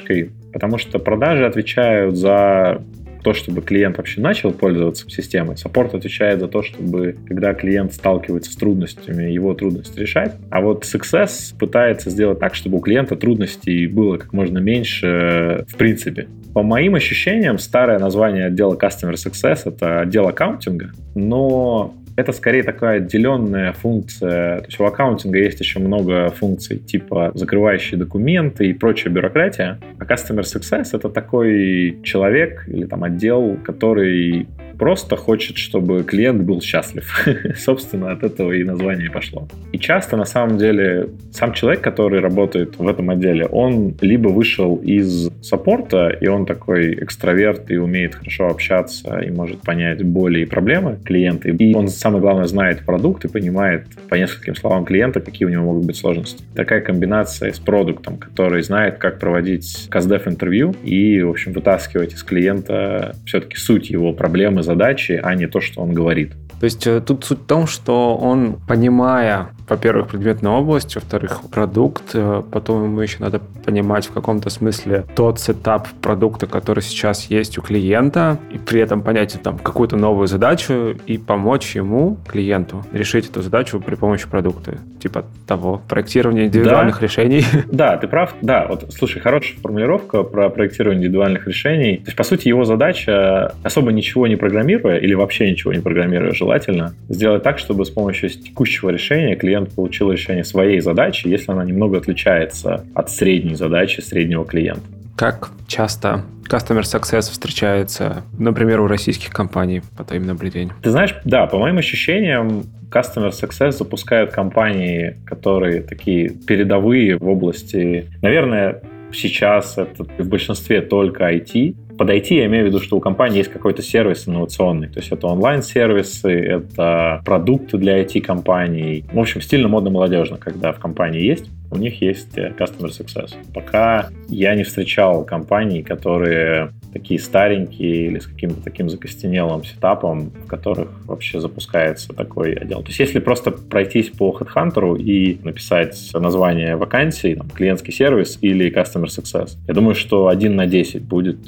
потому что продажи отвечают за то, чтобы клиент вообще начал пользоваться системой. Саппорт отвечает за то, чтобы, когда клиент сталкивается с трудностями, его трудности решать. А вот Success пытается сделать так, чтобы у клиента трудностей было как можно меньше в принципе. По моим ощущениям, старое название отдела Customer Success — это отдел аккаунтинга, но это скорее такая отделенная функция. То есть у аккаунтинга есть еще много функций, типа закрывающие документы и прочая бюрократия. А Customer Success — это такой человек или там отдел, который просто хочет, чтобы клиент был счастлив. Собственно, от этого и название пошло. И часто, на самом деле, сам человек, который работает в этом отделе, он либо вышел из саппорта, и он такой экстраверт и умеет хорошо общаться, и может понять боли и проблемы клиента. И он, самое главное, знает продукт и понимает по нескольким словам клиента, какие у него могут быть сложности. Такая комбинация с продуктом, который знает, как проводить каздев интервью и, в общем, вытаскивать из клиента все-таки суть его проблемы, задачи, а не то, что он говорит. То есть э, тут суть в том, что он, понимая, во-первых, предметную область, во-вторых, продукт, э, потом ему еще надо понимать в каком-то смысле тот сетап продукта, который сейчас есть у клиента, и при этом понять там какую-то новую задачу и помочь ему, клиенту, решить эту задачу при помощи продукта. Типа того, проектирования индивидуальных Да. решений. Да, ты прав. Да, вот, слушай, хорошая формулировка про проектирование индивидуальных решений. То есть, по сути, его задача, особо ничего не программируя или вообще ничего не программируя, желательно, сделать так, чтобы с помощью текущего решения клиент получил решение своей задачи, если она немного отличается от средней задачи среднего клиента. Как часто Customer Success встречается, например, у российских компаний, по твоим наблюдениям? Ты знаешь, да, по моим ощущениям, Customer Success запускают компании, которые такие передовые в области, наверное, сейчас это в большинстве только IT. Под IT я имею в виду, что у компании есть какой-то сервис инновационный. То есть это онлайн-сервисы, это продукты для IT-компаний. В общем, стильно-модно-молодежно, когда в компании есть у них есть э, Customer Success. Пока я не встречал компаний, которые такие старенькие или с каким-то таким закостенелым сетапом, в которых вообще запускается такой отдел. То есть если просто пройтись по HeadHunter и написать название вакансии, там, клиентский сервис или Customer Success, я думаю, что один на 10 будет,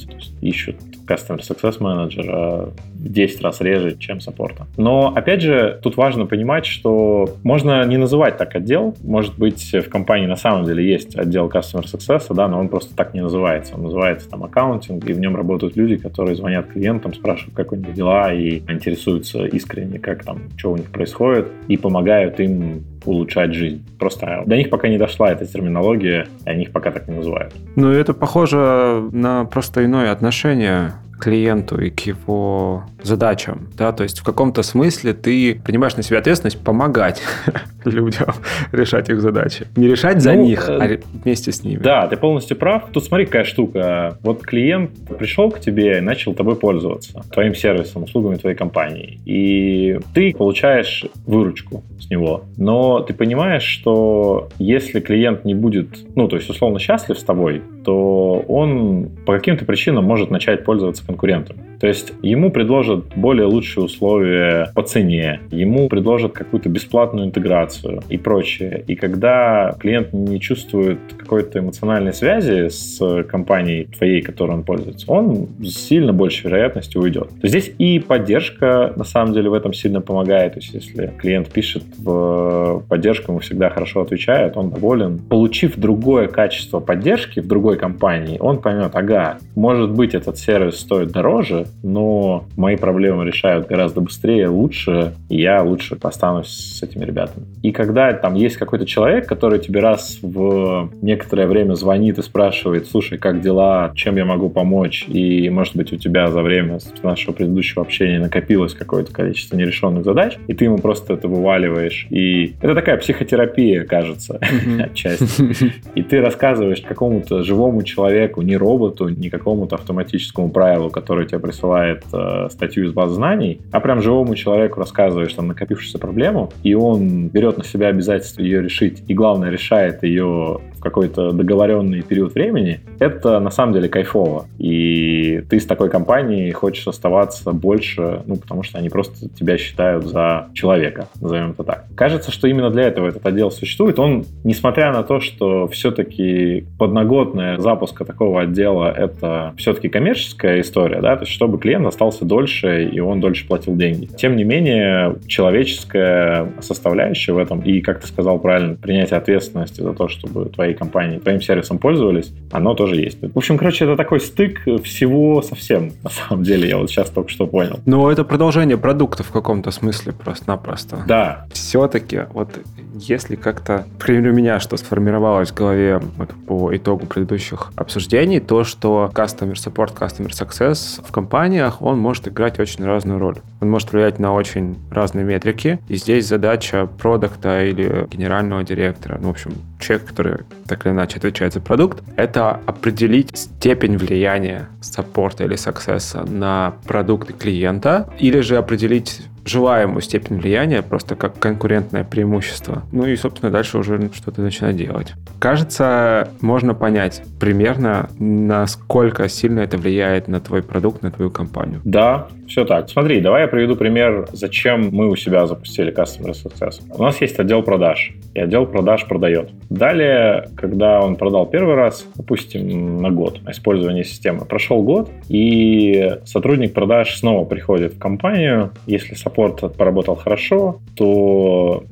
ищут Customer Success Manager в 10 раз реже, чем саппорта. Но, опять же, тут важно понимать, что можно не называть так отдел. Может быть, в компании на самом деле есть отдел Customer Success, да, но он просто так не называется. Он называется там аккаунтинг, и в нем работают люди, которые звонят клиентам, спрашивают, как у них дела, и интересуются искренне, как там, что у них происходит, и помогают им улучшать жизнь. Просто до них пока не дошла эта терминология, и они их пока так не называют. Ну, это похоже на просто иное отношение клиенту и к его задачам, да, то есть в каком-то смысле ты принимаешь на себя ответственность помогать людям решать их задачи. Не решать за Ну, них, э, а вместе с ними. Да, ты полностью прав. Тут смотри, какая штука. Вот клиент пришел к тебе и начал тобой пользоваться, твоим сервисом, услугами твоей компании. И ты получаешь выручку с него. Но ты понимаешь, что если клиент не будет, ну, то есть, условно, счастлив с тобой, то он по каким-то причинам может начать пользоваться конкурентом. То есть ему предложат более лучшие условия по цене, ему предложат какую-то бесплатную интеграцию и прочее. И когда клиент не чувствует какой-то эмоциональной связи с компанией твоей, которой он пользуется, он сильно большей вероятностью уйдет. Здесь и поддержка, на самом деле, в этом сильно помогает. То есть если клиент пишет в поддержку, ему всегда хорошо отвечают, он доволен. Получив другое качество поддержки в другой компании, он поймет, ага, может быть, этот сервис стоит дороже, но мои проблемы решают гораздо быстрее, лучше, и я лучше останусь с этими ребятами. И когда там есть какой-то человек, который тебе раз в некоторое время звонит и спрашивает, слушай, как дела, чем я могу помочь, и, может быть, у тебя за время нашего предыдущего общения накопилось какое-то количество нерешенных задач, и ты ему просто это вываливаешь. И это такая психотерапия, кажется, отчасти. И ты рассказываешь какому-то живому человеку, не роботу, не какому-то автоматическому правилу, который тебе присылает э, статью из базы знаний, а прям живому человеку рассказываешь там накопившуюся проблему, и он берет на себя обязательство ее решить, и главное, решает ее какой-то договоренный период времени, это на самом деле кайфово. И ты с такой компанией хочешь оставаться больше, ну, потому что они просто тебя считают за человека, назовем это так. Кажется, что именно для этого этот отдел существует. Он, несмотря на то, что все-таки подноготная запуска такого отдела — это все-таки коммерческая история, да, то есть чтобы клиент остался дольше и он дольше платил деньги. Тем не менее, человеческая составляющая в этом и, как ты сказал правильно, принятие ответственности за то, чтобы твои компании твоим сервисом пользовались, оно тоже есть. В общем, короче, это такой стык всего совсем, на самом деле, я вот сейчас только что понял. Ну, это продолжение продукта в каком-то смысле просто-напросто. Да. Все-таки, вот если как-то, по крайней мере, у меня что сформировалось в голове вот, по итогу предыдущих обсуждений, то, что Customer Support, Customer Success в компаниях, он может играть очень разную роль. Он может влиять на очень разные метрики, и здесь задача продукта или генерального директора, ну, в общем, человек, который так или иначе отвечает за продукт, это определить степень влияния саппорта или саксесса на продукты клиента, или же определить желаемую степень влияния, просто как конкурентное преимущество. Ну и, собственно, дальше уже что-то начинать делать. Кажется, можно понять примерно, насколько сильно это влияет на твой продукт, на твою компанию. Да, все так. Смотри, давай я приведу пример, зачем мы у себя запустили Customer Success. У нас есть отдел продаж, и отдел продаж продает. Далее, когда он продал первый раз, допустим, на год использования системы, прошел год, и сотрудник продаж снова приходит в компанию, если саппорт поработал хорошо, то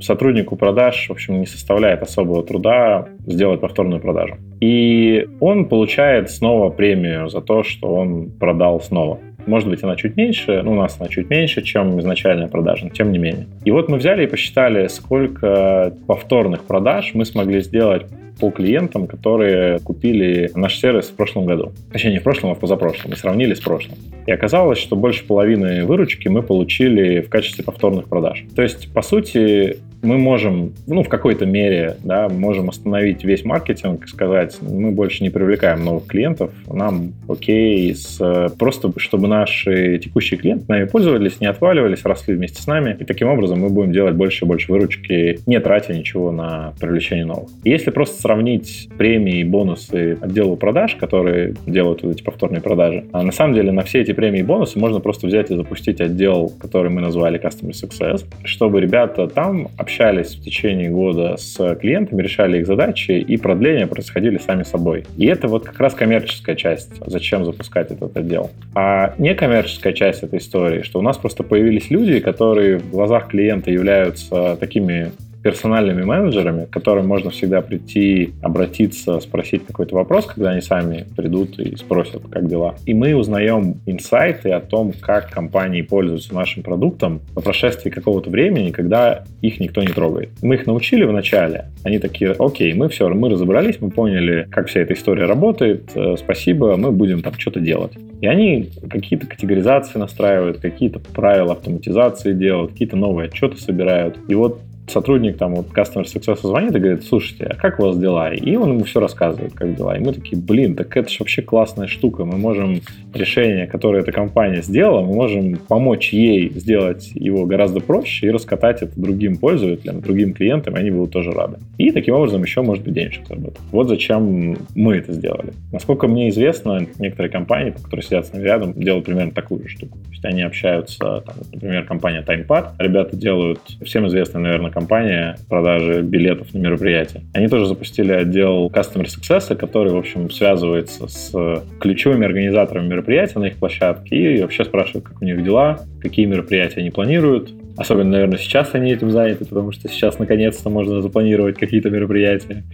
сотруднику продаж, в общем, не составляет особого труда сделать повторную продажу. И он получает снова премию за то, что он продал снова. Может быть, она чуть меньше, ну, у нас она чуть меньше, чем изначальная продажа, но тем не менее. И вот мы взяли и посчитали, сколько повторных продаж мы смогли сделать по клиентам, которые купили наш сервис в прошлом году. Точнее, не в прошлом, а в позапрошлом. И сравнили с прошлым. И оказалось, что больше половины выручки мы получили в качестве повторных продаж. То есть, по сути, мы можем, ну, в какой-то мере, да, можем остановить весь маркетинг, сказать, мы больше не привлекаем новых клиентов, нам окей, с, просто чтобы наши текущие клиенты нами пользовались, не отваливались, росли вместе с нами, и таким образом мы будем делать больше и больше выручки, не тратя ничего на привлечение новых. И если просто сравнить премии и бонусы отделу продаж, которые делают эти повторные продажи, а на самом деле на все эти премии и бонусы можно просто взять и запустить отдел, который мы назвали Customer Success, чтобы ребята там общались в течение года с клиентами, решали их задачи, и продления происходили сами собой. И это вот как раз коммерческая часть, зачем запускать этот отдел. А некоммерческая часть этой истории, что у нас просто появились люди, которые в глазах клиента являются такими персональными менеджерами, к которым можно всегда прийти, обратиться, спросить какой-то вопрос, когда они сами придут и спросят, как дела. И мы узнаем инсайты о том, как компании пользуются нашим продуктом по прошествии какого-то времени, когда их никто не трогает. Мы их научили вначале, они такие, окей, мы все, мы разобрались, мы поняли, как вся эта история работает, э, спасибо, мы будем там что-то делать. И они какие-то категоризации настраивают, какие-то правила автоматизации делают, какие-то новые отчеты собирают. И вот сотрудник там вот Customer Success звонит и говорит, слушайте, а как у вас дела? И он ему все рассказывает, как дела. И мы такие, блин, так это же вообще классная штука. Мы можем решение, которое эта компания сделала, мы можем помочь ей сделать его гораздо проще и раскатать это другим пользователям, другим клиентам, и они будут тоже рады. И таким образом еще, может быть, денежек заработать. Вот зачем мы это сделали. Насколько мне известно, некоторые компании, которые сидят с нами рядом, делают примерно такую же штуку. То есть они общаются, там, например, компания TimePad. Ребята делают, всем известная, наверное, компания продажи билетов на мероприятия. Они тоже запустили отдел Customer Success, который, в общем, связывается с ключевыми организаторами мероприятия на их площадке и вообще спрашивает, как у них дела, какие мероприятия они планируют, Особенно, наверное, сейчас они этим заняты, потому что сейчас наконец-то можно запланировать какие-то мероприятия.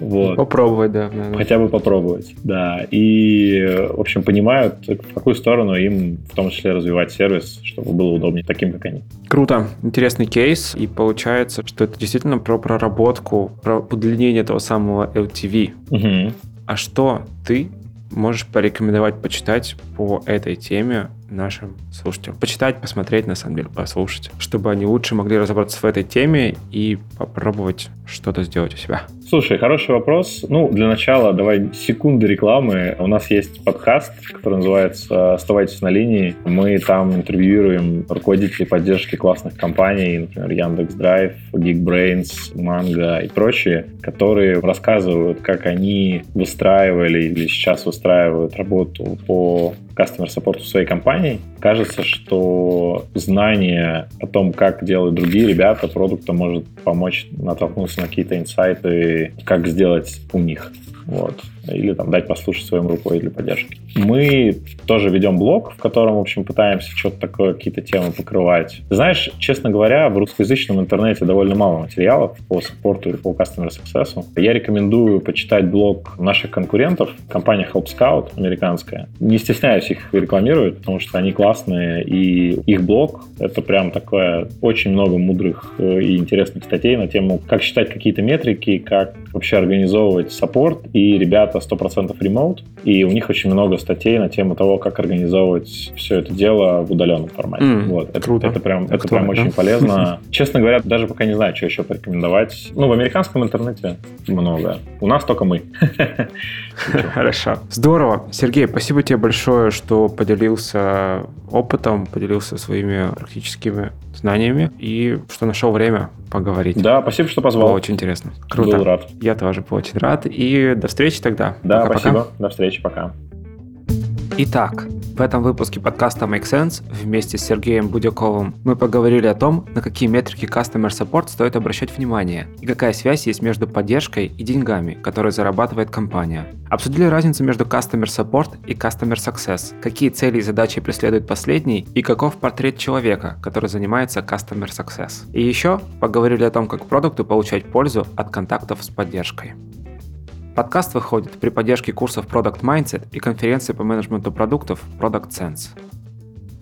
Вот. Попробовать, да. Наверное. Хотя бы попробовать, да. И, в общем, понимают, в какую сторону им в том числе развивать сервис, чтобы было удобнее таким, как они. Круто. Интересный кейс. И получается, что это действительно про проработку, про удлинение того самого LTV. Угу. А что ты можешь порекомендовать почитать по этой теме нашим слушателям. Почитать, посмотреть, на самом деле, послушать, чтобы они лучше могли разобраться в этой теме и попробовать что-то сделать у себя. Слушай, хороший вопрос. Ну, для начала давай секунды рекламы. У нас есть подкаст, который называется «Оставайтесь на линии». Мы там интервьюируем руководителей поддержки классных компаний, например, Яндекс.Драйв, Geekbrains, Mango и прочие, которые рассказывают, как они выстраивали или сейчас выстраивают работу по customer support своей компании, кажется, что знание о том, как делают другие ребята, продукта может помочь натолкнуться на какие-то инсайты, как сделать у них. Вот или там дать послушать своему руководителю поддержки. Мы тоже ведем блог, в котором, в общем, пытаемся что-то такое, какие-то темы покрывать. Знаешь, честно говоря, в русскоязычном интернете довольно мало материалов по саппорту или по customer success. Я рекомендую почитать блог наших конкурентов, компания Help Scout американская. Не стесняюсь их рекламировать, потому что они классные, и их блог — это прям такое очень много мудрых э, и интересных статей на тему, как считать какие-то метрики, как вообще организовывать саппорт, и ребята 100% ремоут, и у них очень много статей на тему того, как организовывать все это дело в удаленном формате. Mm, вот. Это, круто. это прям, это прям очень полезно. Честно говоря, даже пока не знаю, что еще порекомендовать. Ну, в американском интернете много. У нас только мы. Хорошо. Здорово. Сергей, спасибо тебе большое, что поделился опытом, поделился своими практическими знаниями и что нашел время поговорить. Да, спасибо, что позвал. Было очень интересно. Круто. Был рад. Я тоже был очень рад. И до встречи тогда. Да, пока, спасибо. Пока. До встречи. Пока. Итак, в этом выпуске подкаста Make Sense вместе с Сергеем Будяковым мы поговорили о том, на какие метрики Customer Support стоит обращать внимание и какая связь есть между поддержкой и деньгами, которые зарабатывает компания. Обсудили разницу между Customer Support и Customer Success, какие цели и задачи преследует последний и каков портрет человека, который занимается Customer Success. И еще поговорили о том, как продукту получать пользу от контактов с поддержкой. Подкаст выходит при поддержке курсов Product Mindset и конференции по менеджменту продуктов Product Sense.